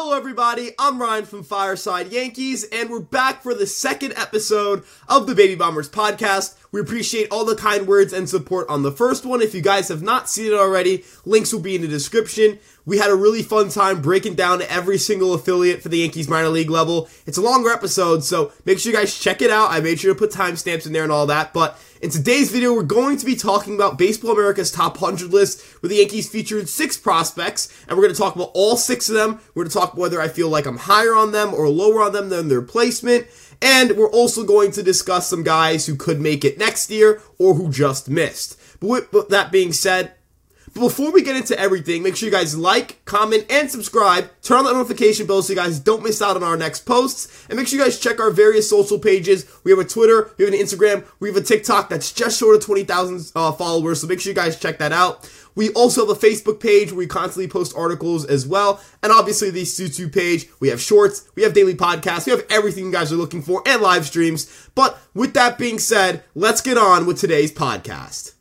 Hello, everybody. I'm Ryan from Fireside Yankees, and we're back for the second episode of the Baby Bombers podcast. We appreciate all the kind words and support on the first one. If you guys have not seen it already, links will be in the description. We had a really fun time breaking down every single affiliate for the Yankees minor league level. It's a longer episode, so make sure you guys check it out. I made sure to put timestamps in there and all that, but in today's video, we're going to be talking about Baseball America's top 100 list, where the Yankees featured six prospects, and we're going to talk about all six of them. We're going to talk whether I feel like I'm higher on them or lower on them than their placement, and we're also going to discuss some guys who could make it next year or who just missed. But with that being said, before we get into everything, make sure you guys like, comment, and subscribe. Turn on the notification bell so you guys don't miss out on our next posts. And make sure you guys check our various social pages. We have a Twitter, we have an Instagram, we have a TikTok that's just short of 20,000 uh, followers. So make sure you guys check that out. We also have a Facebook page where we constantly post articles as well. And obviously the YouTube page. We have shorts, we have daily podcasts, we have everything you guys are looking for and live streams. But with that being said, let's get on with today's podcast.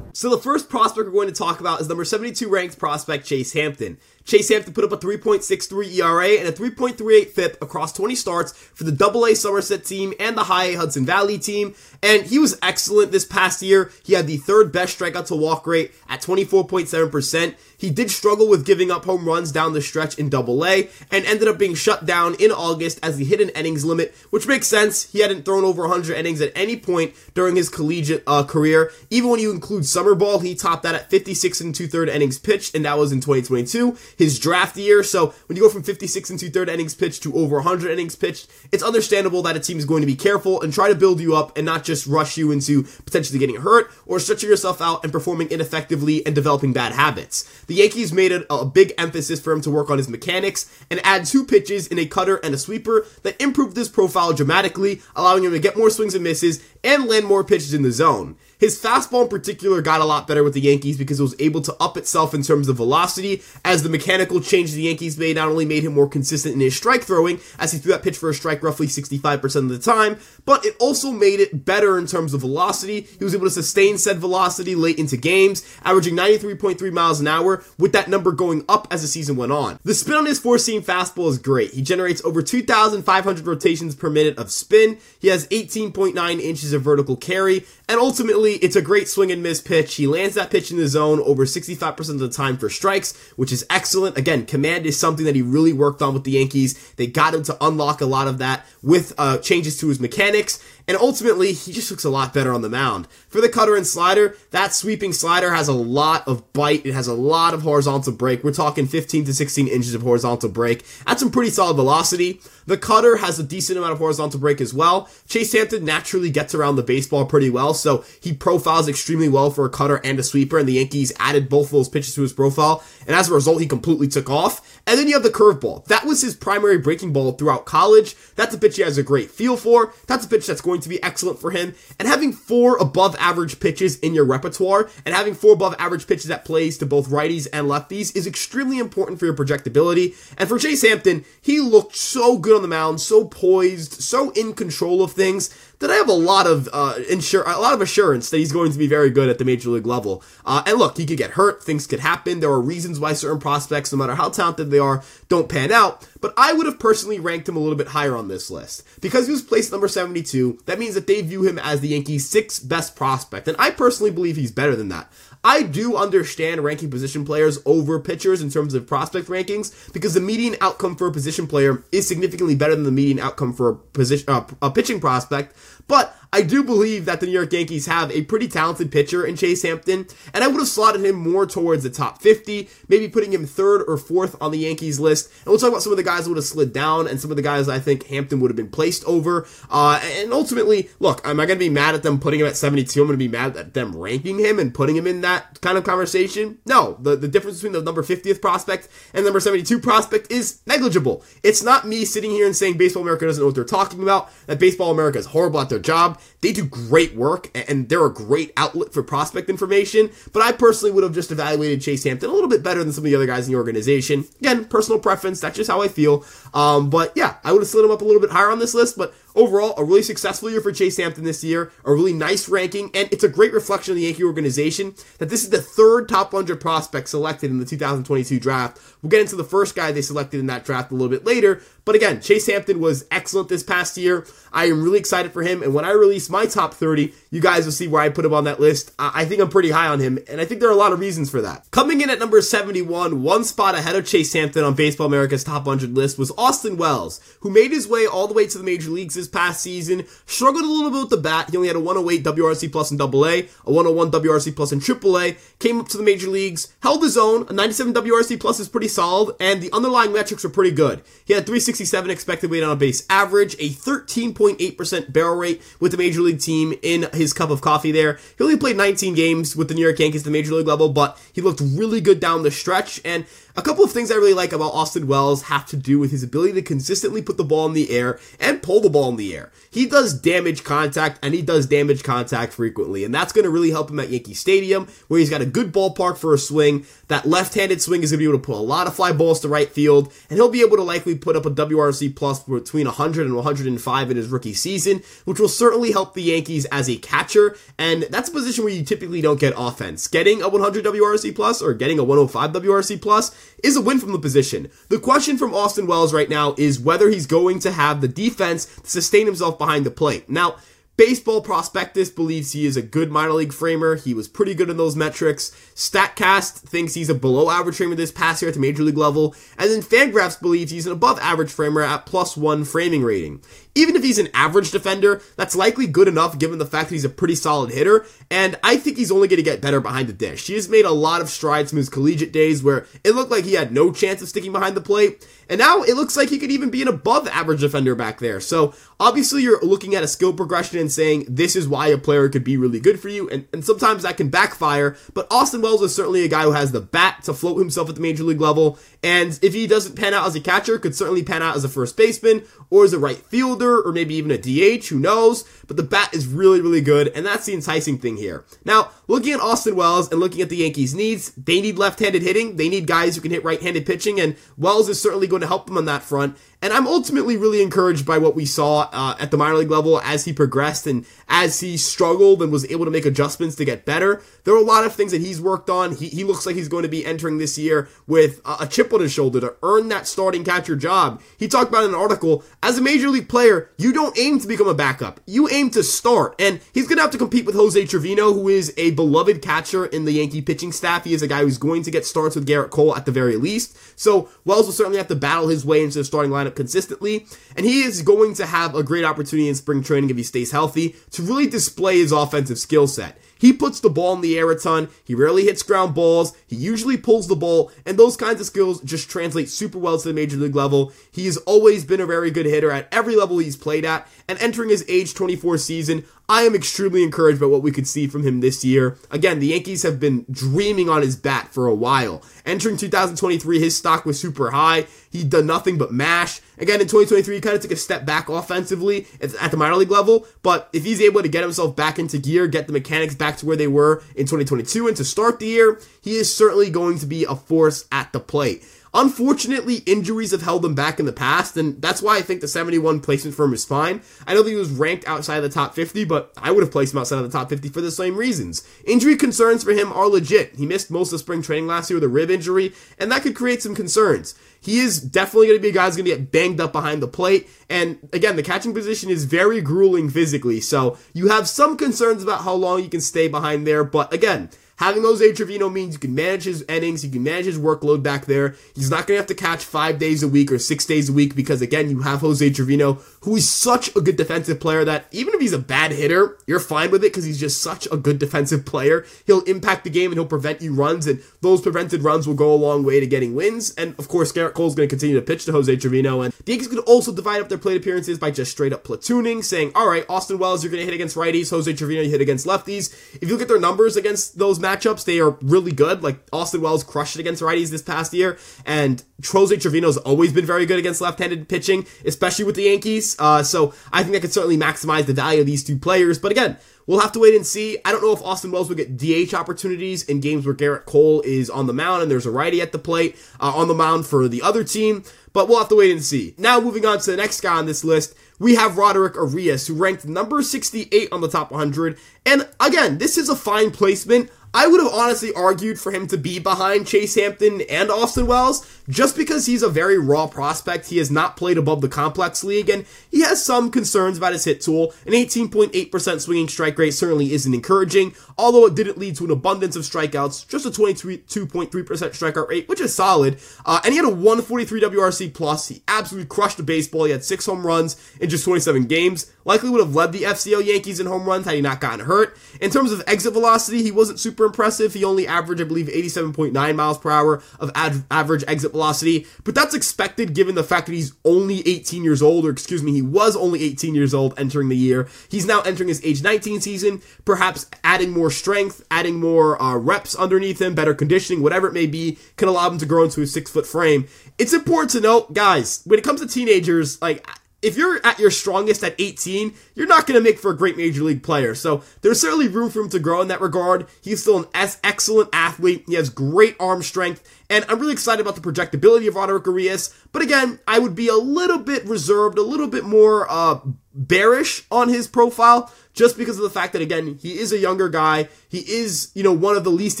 So the first prospect we're going to talk about is number 72 ranked prospect Chase Hampton. Chase Hampton put up a 3.63 ERA and a 3.38 FIP across 20 starts for the AA Somerset team and the High A Hudson Valley team, and he was excellent this past year. He had the third best strikeout to walk rate at 24.7%. He did struggle with giving up home runs down the stretch in Double A and ended up being shut down in August as he hit an innings limit, which makes sense. He hadn't thrown over 100 innings at any point during his collegiate uh, career. Even when you include summer ball, he topped that at 56 and two third innings pitched, and that was in 2022, his draft year. So when you go from 56 and two third innings pitched to over 100 innings pitched, it's understandable that a team is going to be careful and try to build you up and not just rush you into potentially getting hurt or stretching yourself out and performing ineffectively and developing bad habits. The Yankees made it a big emphasis for him to work on his mechanics and add two pitches in a cutter and a sweeper that improved his profile dramatically, allowing him to get more swings and misses and land more pitches in the zone. His fastball in particular got a lot better with the Yankees because it was able to up itself in terms of velocity as the mechanical change the Yankees made not only made him more consistent in his strike throwing as he threw that pitch for a strike roughly 65% of the time, but it also made it better in terms of velocity. He was able to sustain said velocity late into games, averaging 93.3 miles an hour with that number going up as the season went on. The spin on his four-seam fastball is great. He generates over 2,500 rotations per minute of spin. He has 18.9 inches of vertical carry, and ultimately, it's a great swing and miss pitch. He lands that pitch in the zone over 65% of the time for strikes, which is excellent. Again, command is something that he really worked on with the Yankees. They got him to unlock a lot of that with uh, changes to his mechanics, and ultimately, he just looks a lot better on the mound. For the cutter and slider, that sweeping slider has a lot of bite. It has a lot of horizontal break. We're talking 15 to 16 inches of horizontal break. at some pretty solid velocity. The cutter has a decent amount of horizontal break as well. Chase Hampton naturally gets around the baseball pretty well, so he profiles extremely well for a cutter and a sweeper, and the Yankees added both of those pitches to his profile, and as a result, he completely took off. And then you have the curveball. That was his primary breaking ball throughout college. That's a pitch he has a great feel for. That's a pitch that's going to be excellent for him. And having four above average pitches in your repertoire and having four above average pitches that plays to both righties and lefties is extremely important for your projectability. And for Chase Hampton, he looked so good on the mound, so poised, so in control of things that I have a lot of uh, insure, a lot of assurance that he's going to be very good at the major league level. Uh, and look, he could get hurt, things could happen. There are reasons why certain prospects, no matter how talented they are, don't pan out. But I would have personally ranked him a little bit higher on this list because he was placed number 72. That means that they view him as the Yankees' sixth best prospect, and I personally believe he's better than that. I do understand ranking position players over pitchers in terms of prospect rankings because the median outcome for a position player is significantly better than the median outcome for a position uh, a pitching prospect. But I do believe that the New York Yankees have a pretty talented pitcher in Chase Hampton, and I would have slotted him more towards the top 50, maybe putting him third or fourth on the Yankees list. And we'll talk about some of the guys that would have slid down and some of the guys I think Hampton would have been placed over. Uh, and ultimately, look, am I going to be mad at them putting him at 72? I'm going to be mad at them ranking him and putting him in that kind of conversation. No, the, the difference between the number 50th prospect and number 72 prospect is negligible. It's not me sitting here and saying Baseball America doesn't know what they're talking about, that Baseball America is horrible at their job. They do great work and they're a great outlet for prospect information, but I personally would have just evaluated Chase Hampton a little bit better than some of the other guys in the organization. Again, personal preference, that's just how I feel. Um, but yeah, I would have slid him up a little bit higher on this list, but Overall, a really successful year for Chase Hampton this year, a really nice ranking, and it's a great reflection of the Yankee organization that this is the third top 100 prospect selected in the 2022 draft. We'll get into the first guy they selected in that draft a little bit later, but again, Chase Hampton was excellent this past year. I am really excited for him, and when I release my top 30, you guys will see where I put him on that list. I think I'm pretty high on him, and I think there are a lot of reasons for that. Coming in at number 71, one spot ahead of Chase Hampton on Baseball America's top 100 list was Austin Wells, who made his way all the way to the major leagues this past season, struggled a little bit with the bat. He only had a 108 WRC plus in AA, a 101 WRC plus in AAA, came up to the major leagues, held his own. A 97 WRC plus is pretty solid, and the underlying metrics were pretty good. He had 367 expected weight on base average, a 13.8% barrel rate with the major league team in his cup of coffee there. He only played 19 games with the New York Yankees at the major league level, but he looked really good down the stretch, and a couple of things I really like about Austin Wells have to do with his ability to consistently put the ball in the air and pull the ball in the air. He does damage contact and he does damage contact frequently, and that's going to really help him at Yankee Stadium where he's got a good ballpark for a swing. That left-handed swing is going to be able to put a lot of fly balls to right field, and he'll be able to likely put up a WRC plus between 100 and 105 in his rookie season, which will certainly help the Yankees as a catcher, and that's a position where you typically don't get offense. Getting a 100 WRC plus or getting a 105 WRC plus is a win from the position. The question from Austin Wells right now is whether he's going to have the defense to sustain himself behind the plate. Now, Baseball Prospectus believes he is a good minor league framer. He was pretty good in those metrics. StatCast thinks he's a below average framer this past year at the major league level. And then Fangraphs believes he's an above average framer at plus one framing rating. Even if he's an average defender, that's likely good enough given the fact that he's a pretty solid hitter, and I think he's only going to get better behind the dish. He has made a lot of strides from his collegiate days where it looked like he had no chance of sticking behind the plate, and now it looks like he could even be an above average defender back there. So obviously you're looking at a skill progression and saying this is why a player could be really good for you, and, and sometimes that can backfire, but Austin Wells is certainly a guy who has the bat to float himself at the major league level, and if he doesn't pan out as a catcher, could certainly pan out as a first baseman or as a right fielder or maybe even a DH, who knows? But the bat is really, really good, and that's the enticing thing here. Now, looking at Austin Wells and looking at the Yankees' needs, they need left-handed hitting, they need guys who can hit right-handed pitching, and Wells is certainly going to help them on that front. And I'm ultimately really encouraged by what we saw uh, at the minor league level as he progressed and as he struggled and was able to make adjustments to get better. There are a lot of things that he's worked on. He, he looks like he's going to be entering this year with a, a chip on his shoulder to earn that starting catcher job. He talked about in an article, as a major league player, you don't aim to become a backup. You aim to start. And he's going to have to compete with Jose Trevino, who is a beloved catcher in the Yankee pitching staff. He is a guy who's going to get starts with Gerrit Cole at the very least. So Wells will certainly have to battle his way into the starting lineup consistently, and he is going to have a great opportunity in spring training if he stays healthy to really display his offensive skill set. He puts the ball in the air a ton. He rarely hits ground balls. He usually pulls the ball, and those kinds of skills just translate super well to the major league level. He has always been a very good hitter at every level he's played at, and entering his age 24 season, I am extremely encouraged by what we could see from him this year. Again, the Yankees have been dreaming on his bat for a while. Entering 2023, his stock was super high. He'd done nothing but mash. Again, in 2023, he kind of took a step back offensively at the minor league level, but if he's able to get himself back into gear, get the mechanics back to where they were in 2022 and to start the year, he is certainly going to be a force at the plate. Unfortunately, injuries have held him back in the past, and that's why I think the 71 placement for him is fine. I don't think he was ranked outside of the top 50, but I would have placed him outside of the top 50 for the same reasons. Injury concerns for him are legit. He missed most of spring training last year with a rib injury, and that could create some concerns. He is definitely going to be a guy who's going to get banged up behind the plate. And again, the catching position is very grueling physically. So you have some concerns about how long you can stay behind there. But again, Having Jose Trevino means you can manage his innings, you can manage his workload back there. He's not going to have to catch five days a week or six days a week because, again, you have Jose Trevino, who is such a good defensive player that even if he's a bad hitter, you're fine with it because he's just such a good defensive player. He'll impact the game and he'll prevent you runs, and those prevented runs will go a long way to getting wins. And of course, Gerrit Cole's going to continue to pitch to Jose Trevino, and the Yankees could also divide up their plate appearances by just straight up platooning, saying, all right, Austin Wells, you're going to hit against righties, Jose Trevino, you hit against lefties. If you look at their numbers against those matchups, they are really good. Like Austin Wells crushed it against righties this past year, and Jose Trevino's always been very good against left-handed pitching, especially with the Yankees. Uh, so I think that could certainly maximize the value of these two players. But again, we'll have to wait and see. I don't know if Austin Wells will get DH opportunities in games where Gerrit Cole is on the mound and there's a righty at the plate uh, on the mound for the other team, but we'll have to wait and see. Now moving on to the next guy on this list we have Roderick Arias, who ranked number 68 on the top 100. And again, this is a fine placement. I would have honestly argued for him to be behind Chase Hampton and Austin Wells just because he's a very raw prospect. He has not played above the complex league and he has some concerns about his hit tool. An 18.8% swinging strike rate certainly isn't encouraging, although it didn't lead to an abundance of strikeouts, just a 22.3% strikeout rate, which is solid. Uh, and he had a 143 WRC plus. He absolutely crushed the baseball. He had six home runs in just 27 games. Likely would have led the FCO Yankees in home runs had he not gotten hurt. In terms of exit velocity, he wasn't super super impressive. He only averaged, I believe, 87.9 miles per hour of ad- average exit velocity, but that's expected given the fact that he's only 18 years old, or excuse me, he was only 18 years old entering the year. He's now entering his age 19 season, perhaps adding more strength, adding more uh, reps underneath him, better conditioning, whatever it may be, can allow him to grow into a six foot frame. It's important to note, guys, when it comes to teenagers, like, if you're at your strongest at 18, you're not going to make for a great major league player. So there's certainly room for him to grow in that regard. He's still an excellent athlete. He has great arm strength. And I'm really excited about the projectability of Roderick Arias. But again, I would be a little bit reserved, a little bit more uh, bearish on his profile just because of the fact that again he is a younger guy. He is you know one of the least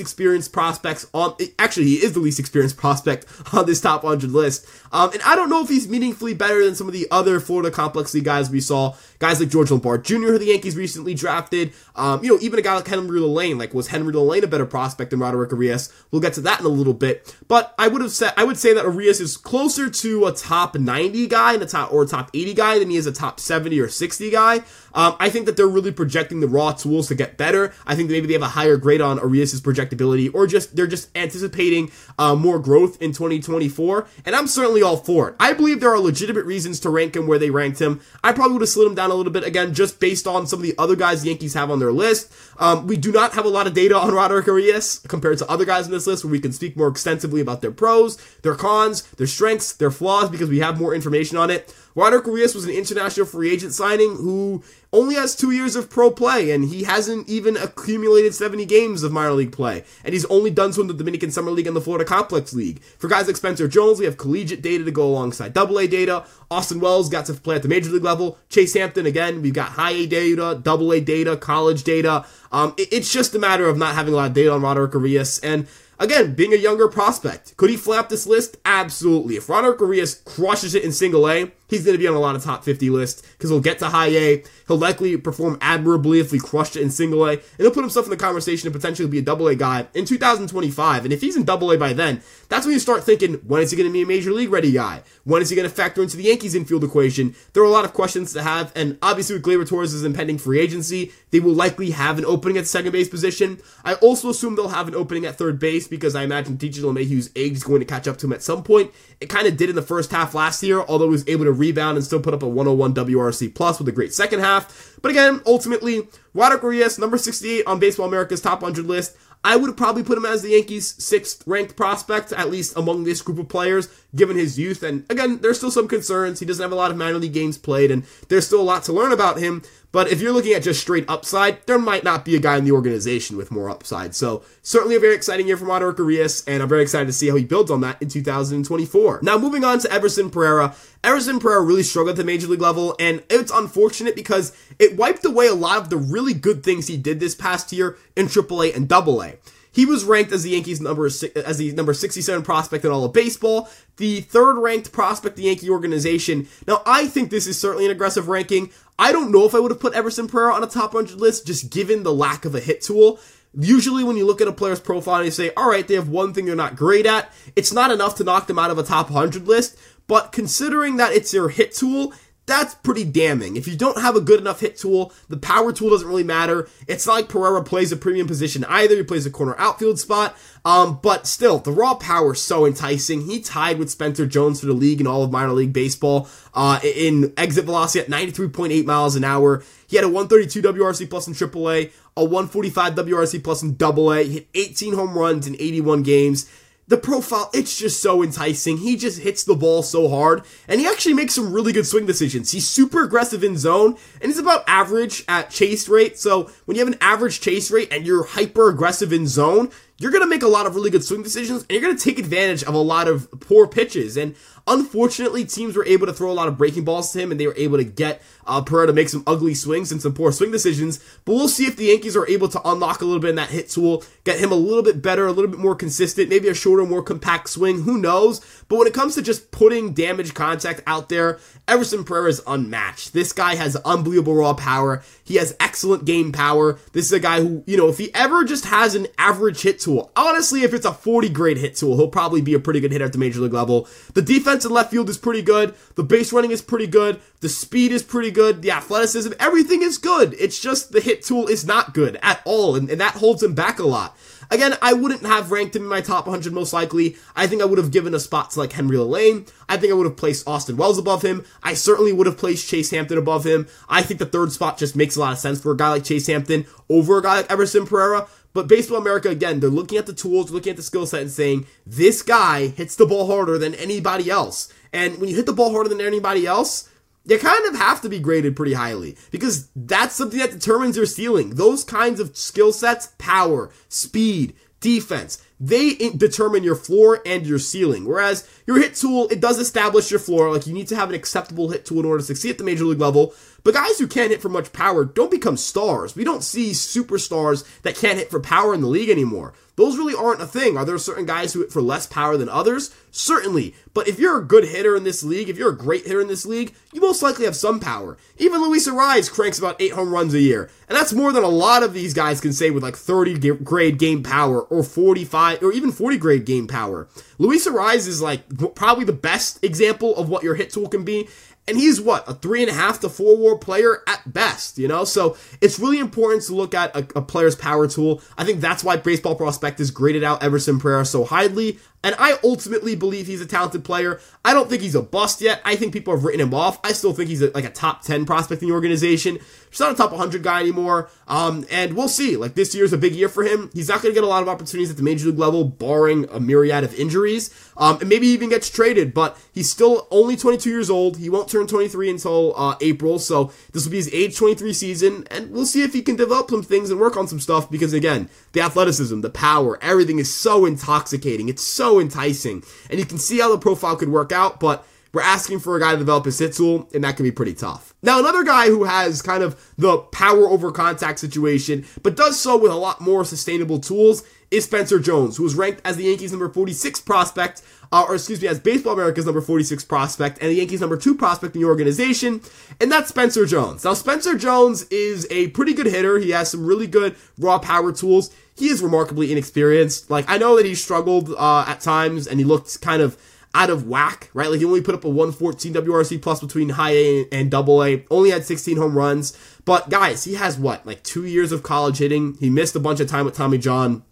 experienced prospects on actually he is the least experienced prospect on this top 100 list. Um, and i don't know if he's meaningfully better than some of the other florida complex league guys we saw guys like george lombard jr who the yankees recently drafted. Um, you know even a guy like henry lalane like was henry lalane a better prospect than roderick arias? We'll get to that in a little bit. But i would have said i would say that arias is closer to a top 90 guy and a top or a top 80 guy than he is a top 70 or 60 guy um, I think that they're really projecting the raw tools to get better. I think maybe they have a higher grade on Arias' projectability, or just they're just anticipating uh, more growth in 2024. And I'm certainly all for it. I believe there are legitimate reasons to rank him where they ranked him. I probably would have slid him down a little bit again, just based on some of the other guys the Yankees have on their list. Um, we do not have a lot of data on Roderick Arias compared to other guys in this list, where we can speak more extensively about their pros, their cons, their strengths, their flaws, because we have more information on it. Roderick Arias was an international free agent signing who only has two years of pro play, and he hasn't even accumulated 70 games of minor league play. And he's only done so in the Dominican Summer League and the Florida Complex League. For guys like Spencer Jones, we have collegiate data to go alongside double A data. Austin Wells got to play at the major league level. Chase Hampton, again, we've got high A data, double A data, college data. Um, it, it's just a matter of not having a lot of data on Roderick Arias. And Again, being a younger prospect, could he flap this list? Absolutely. If Roderick Arias crushes it in single A, he's going to be on a lot of top 50 lists because he'll get to high A. He'll likely perform admirably if we crushed it in single A, and he'll put himself in the conversation to potentially be a double A guy in 2025. And if he's in double A by then, that's when you start thinking, when is he going to be a major league ready guy? When is he going to factor into the Yankees infield equation? There are a lot of questions to have, and obviously with Gleyber Torres' impending free agency, they will likely have an opening at second base position. I also assume they'll have an opening at third base because I imagine DJ LeMahieu's age is going to catch up to him at some point. It kind of did in the first half last year, although he was able to rebound and still put up a 101 WRC plus with a great second half. But again, ultimately, Roderick Arias, number 68 on Baseball America's top 100 list. I would probably put him as the Yankees' sixth ranked prospect, at least among this group of players, given his youth. And again, there's still some concerns. He doesn't have a lot of minor league games played, and there's still a lot to learn about him. But if you're looking at just straight upside, there might not be a guy in the organization with more upside. So certainly a very exciting year for Roderick Arias, and I'm very excited to see how he builds on that in 2024. Now moving on to Everson Pereira. Everson Pereira really struggled at the major league level, and it's unfortunate because it wiped away a lot of the really good things he did this past year in AAA and AA. He was ranked as the Yankees number as the number 67 prospect in all of baseball, the third ranked prospect the Yankee organization. Now, I think this is certainly an aggressive ranking. I don't know if I would have put Everson Pereira on a top 100 list just given the lack of a hit tool. Usually, when you look at a player's profile and you say, all right, they have one thing they're not great at, it's not enough to knock them out of a top 100 list. But considering that it's your hit tool, that's pretty damning. If you don't have a good enough hit tool, the power tool doesn't really matter. It's not like Pereira plays a premium position either. He plays a corner outfield spot. Um, but still, the raw power is so enticing. He tied with Spencer Jones for the league in all of minor league baseball uh, in exit velocity at 93.8 miles an hour. He had a 132 WRC plus in AAA, a 145 WRC plus in AA. He hit 18 home runs in 81 games the profile, it's just so enticing. He just hits the ball so hard, and he actually makes some really good swing decisions. He's super aggressive in zone, and he's about average at chase rate. So when you have an average chase rate and you're hyper aggressive in zone, you're going to make a lot of really good swing decisions and you're going to take advantage of a lot of poor pitches. And unfortunately, teams were able to throw a lot of breaking balls to him and they were able to get uh, Pereira to make some ugly swings and some poor swing decisions. But we'll see if the Yankees are able to unlock a little bit in that hit tool, get him a little bit better, a little bit more consistent, maybe a shorter, more compact swing. Who knows? But when it comes to just putting damage contact out there, Everson Pereira is unmatched. This guy has unbelievable raw power. He has excellent game power. This is a guy who, you know, if he ever just has an average hit tool, honestly, if it's a 40 grade hit tool, he'll probably be a pretty good hitter at the major league level. The defense in left field is pretty good. The base running is pretty good. The speed is pretty good. The athleticism, everything is good. It's just the hit tool is not good at all. And, and that holds him back a lot. Again, I wouldn't have ranked him in my top 100 most likely. I think I would have given a spot to like Henry Lalane. I think I would have placed Austin Wells above him. I certainly would have placed Chase Hampton above him. I think the third spot just makes a lot of sense for a guy like Chase Hampton over a guy like Everson Pereira. But Baseball America, again, they're looking at the tools, looking at the skill set, and saying, this guy hits the ball harder than anybody else. And when you hit the ball harder than anybody else, you kind of have to be graded pretty highly because that's something that determines your ceiling. Those kinds of skill sets, power, speed, defense, they determine your floor and your ceiling. Whereas your hit tool, it does establish your floor. Like you need to have an acceptable hit tool in order to succeed at the major league level. But guys who can't hit for much power don't become stars. We don't see superstars that can't hit for power in the league anymore. Those really aren't a thing. Are there certain guys who hit for less power than others? Certainly. But if you're a good hitter in this league, if you're a great hitter in this league, you most likely have some power. Even Luis Arraez cranks about 8 home runs a year. And that's more than a lot of these guys can say with like 30 grade game power or 45 or even 40 grade game power. Luis Arraez is like probably the best example of what your hit tool can be. And he's what, a three and a half to four war player at best, you know? So it's really important to look at a, a player's power tool. I think that's why Baseball Prospect has graded out Everson Pereira so highly. And I ultimately believe he's a talented player. I don't think he's a bust yet. I think people have written him off. I still think he's a, like a top 10 prospect in the organization. He's not a top 100 guy anymore. Um, and we'll see. Like this year's a big year for him. He's not going to get a lot of opportunities at the major league level, barring a myriad of injuries. Um, and maybe even gets traded, but he's still only 22 years old. He won't turn 23 until uh, April. So this will be his age 23 season. And we'll see if he can develop some things and work on some stuff because again, the athleticism, the power, everything is so intoxicating. It's so enticing. And you can see how the profile could work out, but we're asking for a guy to develop his hit tool, and that can be pretty tough. Now, another guy who has kind of the power over contact situation, but does so with a lot more sustainable tools, is Spencer Jones, who was ranked as the Yankees' number 46 prospect, uh, or excuse me, as Baseball America's number 46 prospect, and the Yankees' number 2 prospect in the organization, and that's Spencer Jones. Now, Spencer Jones is a pretty good hitter. He has some really good raw power tools. He is remarkably inexperienced. Like, I know that he struggled uh, at times, and he looked kind of out of whack, right? Like he only put up a 114 WRC plus between high A and double A, only had 16 home runs. But guys, he has what, like two years of college hitting. He missed a bunch of time with Tommy John.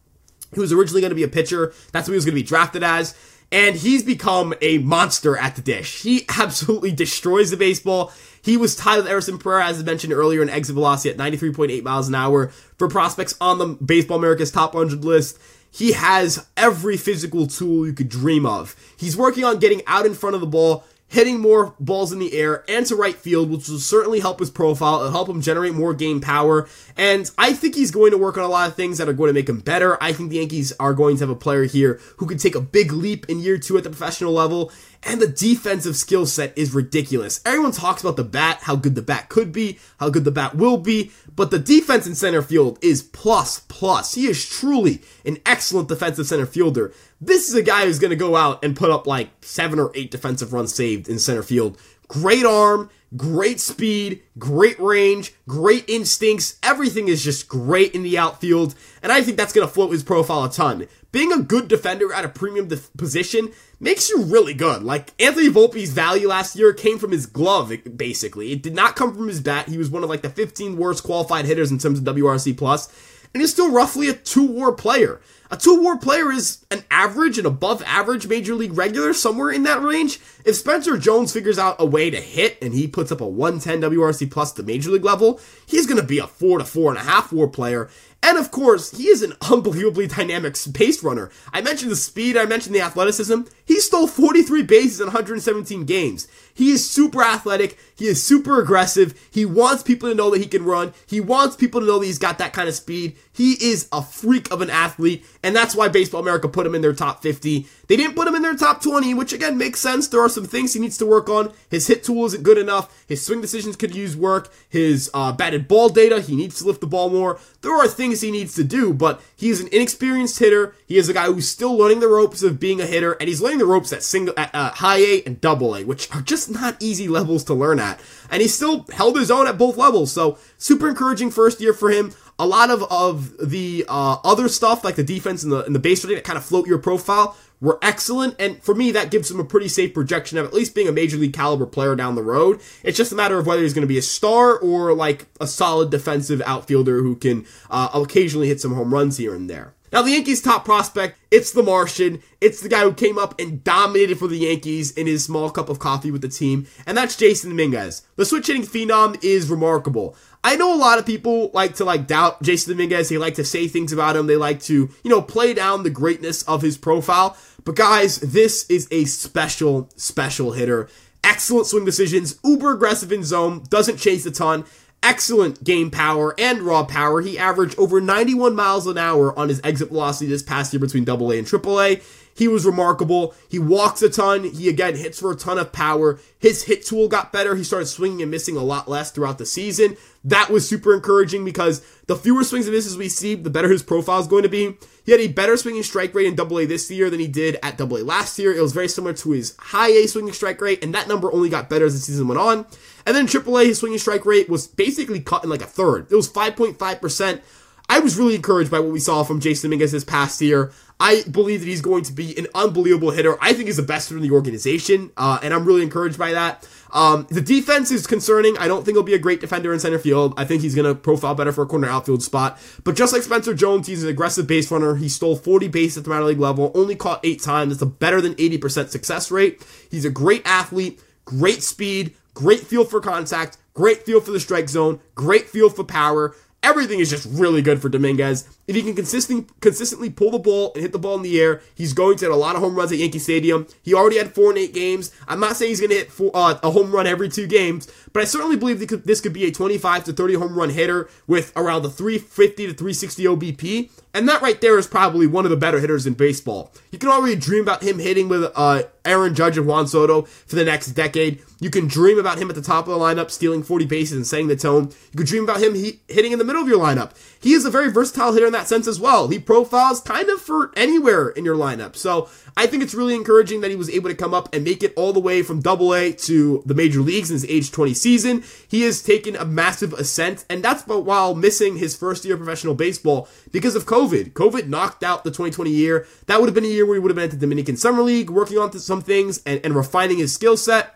He was originally going to be a pitcher. That's what he was going to be drafted as. And he's become a monster at the dish. He absolutely destroys the baseball. He was tied with Everson Pereira, as I mentioned earlier, in exit velocity at 93.8 miles an hour for prospects on the Baseball America's top 100 list. He has every physical tool you could dream of. He's working on getting out in front of the ball, hitting more balls in the air and to right field, which will certainly help his profile. It'll help him generate more game power. And I think he's going to work on a lot of things that are going to make him better. I think the Yankees are going to have a player here who can take a big leap in year two at the professional level. And the defensive skill set is ridiculous. Everyone talks about the bat, how good the bat could be, how good the bat will be, but the defense in center field is plus plus. He is truly an excellent defensive center fielder. This is a guy who's going to go out and put up like seven or eight defensive runs saved in center field. Great arm, great speed, great range, great instincts. Everything is just great in the outfield, and I think that's going to float his profile a ton. Being a good defender at a premium def- position makes you really good. Like Anthony Volpe's value last year came from his glove, basically. It did not come from his bat. He was one of like the 15 worst qualified hitters in terms of WRC plus, and he's still roughly a two WAR player. A two WAR player is an average and above average major league regular, somewhere in that range. If Spencer Jones figures out a way to hit and he puts up a 110 WRC plus to major league level, he's going to be a four to four and a half WAR player. And of course, he is an unbelievably dynamic pace runner. I mentioned the speed, I mentioned the athleticism. He stole 43 bases in 117 games. He is super athletic, he is super aggressive, he wants people to know that he can run, he wants people to know that he's got that kind of speed. He is a freak of an athlete, and that's why Baseball America put him in their top 50. They didn't put him in their top 20, which again makes sense. There are some things he needs to work on. His hit tool isn't good enough. His swing decisions could use work. His uh, batted ball data, he needs to lift the ball more. There are things he needs to do, but he's an inexperienced hitter. He is a guy who's still learning the ropes of being a hitter, and he's learning the ropes at single, at uh, high A and double A, which are just not easy levels to learn at. And he still held his own at both levels. So super encouraging first year for him a lot of of the uh, other stuff like the defense and the and the base running that kind of float your profile were excellent and for me that gives him a pretty safe projection of at least being a major league caliber player down the road. It's just a matter of whether he's going to be a star or like a solid defensive outfielder who can uh, occasionally hit some home runs here and there now, the Yankees' top prospect, it's the Martian. It's the guy who came up and dominated for the Yankees in his small cup of coffee with the team, and that's Jasson Dominguez. The switch hitting phenom is remarkable. I know a lot of people like to like doubt Jasson Dominguez. They like to say things about him. They like to, you know, play down the greatness of his profile. But guys, this is a special, special hitter. Excellent swing decisions, uber aggressive in zone, doesn't chase a ton. Excellent game power and raw power. He averaged over 91 miles an hour on his exit velocity this past year between AA and AAA. He was remarkable. He walks a ton. He again hits for a ton of power. His hit tool got better. He started swinging and missing a lot less throughout the season. That was super encouraging because the fewer swings and misses we see, the better his profile is going to be. He had a better swinging strike rate in Double A this year than he did at Double A last year. It was very similar to his high A swinging strike rate, and that number only got better as the season went on. And then Triple A, his swinging strike rate was basically cut in like a third. It was 5.5%. I was really encouraged by what we saw from Jasson Dominguez this past year. I believe that he's going to be an unbelievable hitter. I think he's the best hitter in the organization, uh, and I'm really encouraged by that. Um, the defense is concerning. I don't think he'll be a great defender in center field. I think he's going to profile better for a corner outfield spot. But just like Spencer Jones, he's an aggressive base runner. He stole 40 bases at the minor league level, only caught eight times. That's a better than 80% success rate. He's a great athlete, great speed, great feel for contact, great feel for the strike zone, great feel for power. Everything is just really good for Dominguez. If he can consistently consistently pull the ball and hit the ball in the air, he's going to hit a lot of home runs at Yankee Stadium. He already had four and eight games. I'm not saying he's going to hit four, uh, a home run every two games, but I certainly believe this could be a 25 to 30 home run hitter with around the 350 to 360 OBP. And that right there is probably one of the better hitters in baseball. You can already dream about him hitting with uh, Aaron Judge and Juan Soto for the next decade. You can dream about him at the top of the lineup, stealing 40 bases and setting the tone. You could dream about him he- hitting in the middle of your lineup. He is a very versatile hitter in that sense as well. He profiles kind of for anywhere in your lineup. So I think it's really encouraging that he was able to come up and make it all the way from double A to the major leagues in his age 20 season. He has taken a massive ascent, and that's while missing his first year of professional baseball because of COVID. COVID knocked out the 2020 year. That would have been a year where he would have been at the Dominican Summer League, working on some things and, and refining his skill set.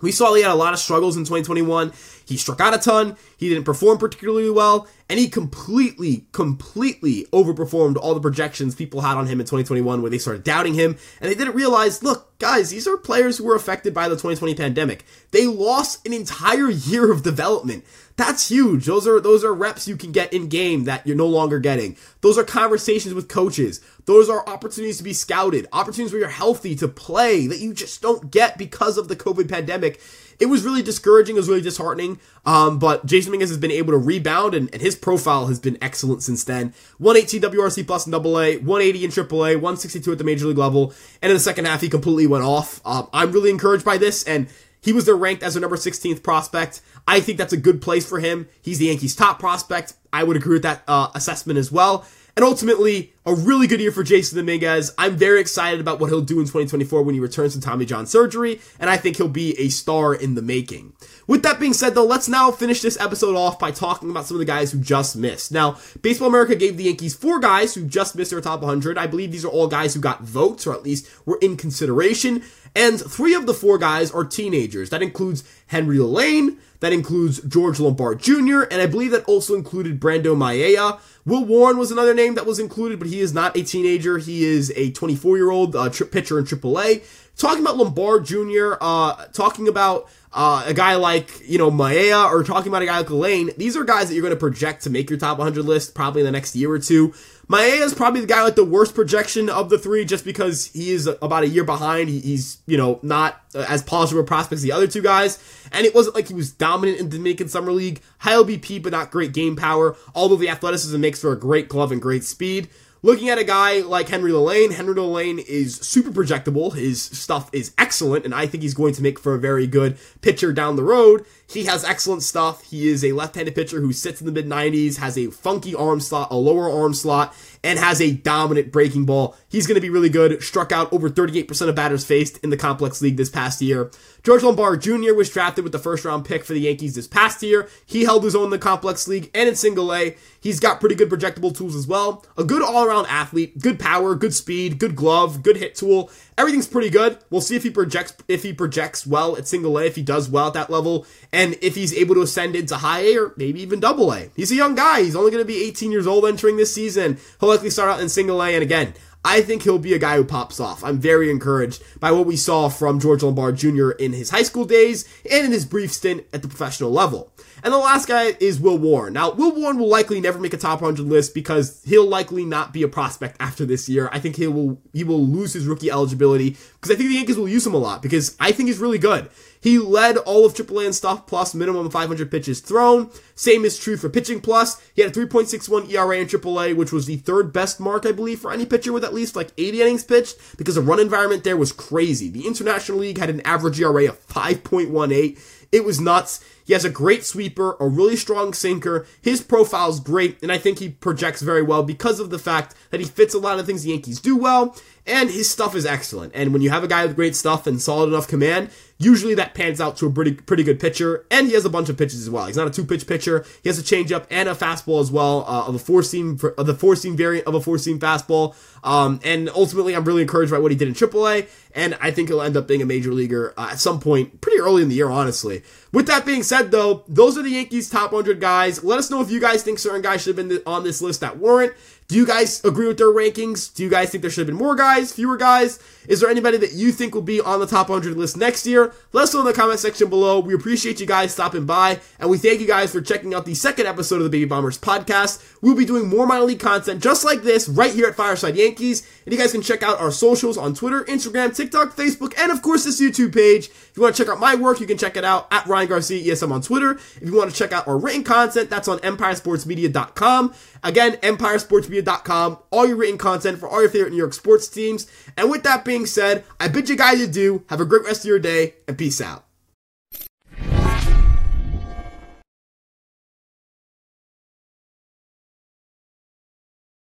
We saw he had a lot of struggles in 2021. He struck out a ton. He didn't perform particularly well, and he completely, completely overperformed all the projections people had on him in 2021 where they started doubting him, and they didn't realize, look, guys, these are players who were affected by the 2020 pandemic. They lost an entire year of development. That's huge. Those are those are reps you can get in game that you're no longer getting. Those are conversations with coaches. Those are opportunities to be scouted, opportunities where you're healthy to play that you just don't get because of the COVID pandemic it was really discouraging. It was really disheartening. Um, but Jasson Dominguez has been able to rebound, and, and his profile has been excellent since then. 118 WRC plus in AA, 180 in AAA, 162 at the major league level, and in the second half he completely went off. Um, I'm really encouraged by this, and he was there ranked as a number 16th prospect. I think that's a good place for him. He's the Yankees' top prospect. I would agree with that uh, assessment as well. And ultimately, a really good year for Jasson Dominguez. I'm very excited about what he'll do in 2024 when he returns to Tommy John surgery, and I think he'll be a star in the making. With that being said, though, let's now finish this episode off by talking about some of the guys who just missed. Now, Baseball America gave the Yankees four guys who just missed their top 100. I believe these are all guys who got votes, or at least were in consideration. And three of the four guys are teenagers. That includes Henry Lalane, that includes George Lombard Jr., and I believe that also included Brando Mayea. Will Warren was another name that was included, but he is not a teenager. He is a 24 year old uh, tri- pitcher in AAA. Talking about Lombard Jr., uh, talking about uh, a guy like, you know, Mayea or talking about a guy like Lalane, these are guys that you're going to project to make your top 100 list probably in the next year or two. Mayea is probably the guy with the worst projection of the three just because he is about a year behind. he's, you know, not as polished a prospect as the other two guys. And it wasn't like he was dominant in the Dominican Summer League. High OBP, but not great game power, although the athleticism makes for a great glove and great speed. Looking at a guy like Henry Lalane, Henry Lalane is super projectable. His stuff is excellent, and I think he's going to make for a very good pitcher down the road. He has excellent stuff. He is a left-handed pitcher who sits in the mid 90s, has a funky arm slot, a lower arm slot, and has a dominant breaking ball. He's going to be really good. Struck out over 38% of batters faced in the complex league this past year. George Lombard Jr. was drafted with the first round pick for the Yankees this past year. He held his own in the complex league and in single A. He's got pretty good projectable tools as well. A good all around athlete, good power, good speed, good glove, good hit tool. Everything's pretty good. We'll see if he projects if he projects well at single A, if he does well at that level, and if he's able to ascend into high A or maybe even double A. He's a young guy. He's only going to be 18 years old entering this season. He'll likely start out in single A, and again, I think he'll be a guy who pops off. I'm very encouraged by what we saw from George Lombard Jr. in his high school days and in his brief stint at the professional level. And the last guy is Will Warren. Now, Will Warren will likely never make a top 100 list because he'll likely not be a prospect after this year. I think he will he will lose his rookie eligibility because I think the Yankees will use him a lot because I think he's really good. He led all of AAA in stuff plus minimum 500 pitches thrown. Same is true for pitching plus. He had a 3.61 ERA in AAA, which was the third best mark, I believe, for any pitcher with at least like 80 innings pitched because the run environment there was crazy. The International League had an average ERA of 5.18. It was nuts. He has a great sweeper, a really strong sinker. His profile is great, and I think he projects very well because of the fact that he fits a lot of things the Yankees do well, and his stuff is excellent. And when you have a guy with great stuff and solid enough command, usually that pans out to a pretty pretty good pitcher. And he has a bunch of pitches as well. He's not a two pitch pitcher. He has a changeup and a fastball as well uh, of a four seam of the four seam variant of a four seam fastball. Um, and ultimately, I'm really encouraged by what he did in AAA, and I think he'll end up being a major leaguer uh, at some point, pretty early in the year, honestly. With that being said, though, those are the Yankees' top 100 guys. Let us know if you guys think certain guys should have been on this list that weren't. Do you guys agree with their rankings? Do you guys think there should have been more guys, fewer guys? Is there anybody that you think will be on the top 100 list next year? Let us know in the comment section below. We appreciate you guys stopping by, and we thank you guys for checking out the second episode of the Baby Bombers podcast. We'll be doing more minor league content just like this right here at Fireside Yankees, and you guys can check out our socials on Twitter, Instagram, TikTok, Facebook, and of course this YouTube page. If you want to check out my work, you can check it out at Ryan Garcia ESM on Twitter. If you want to check out our written content, that's on EmpireSportsMedia.com. Again, EmpireSportsMedia.com, all your written content for all your favorite New York sports teams. And with that being said, I bid you guys adieu. Have a great rest of your day, and peace out.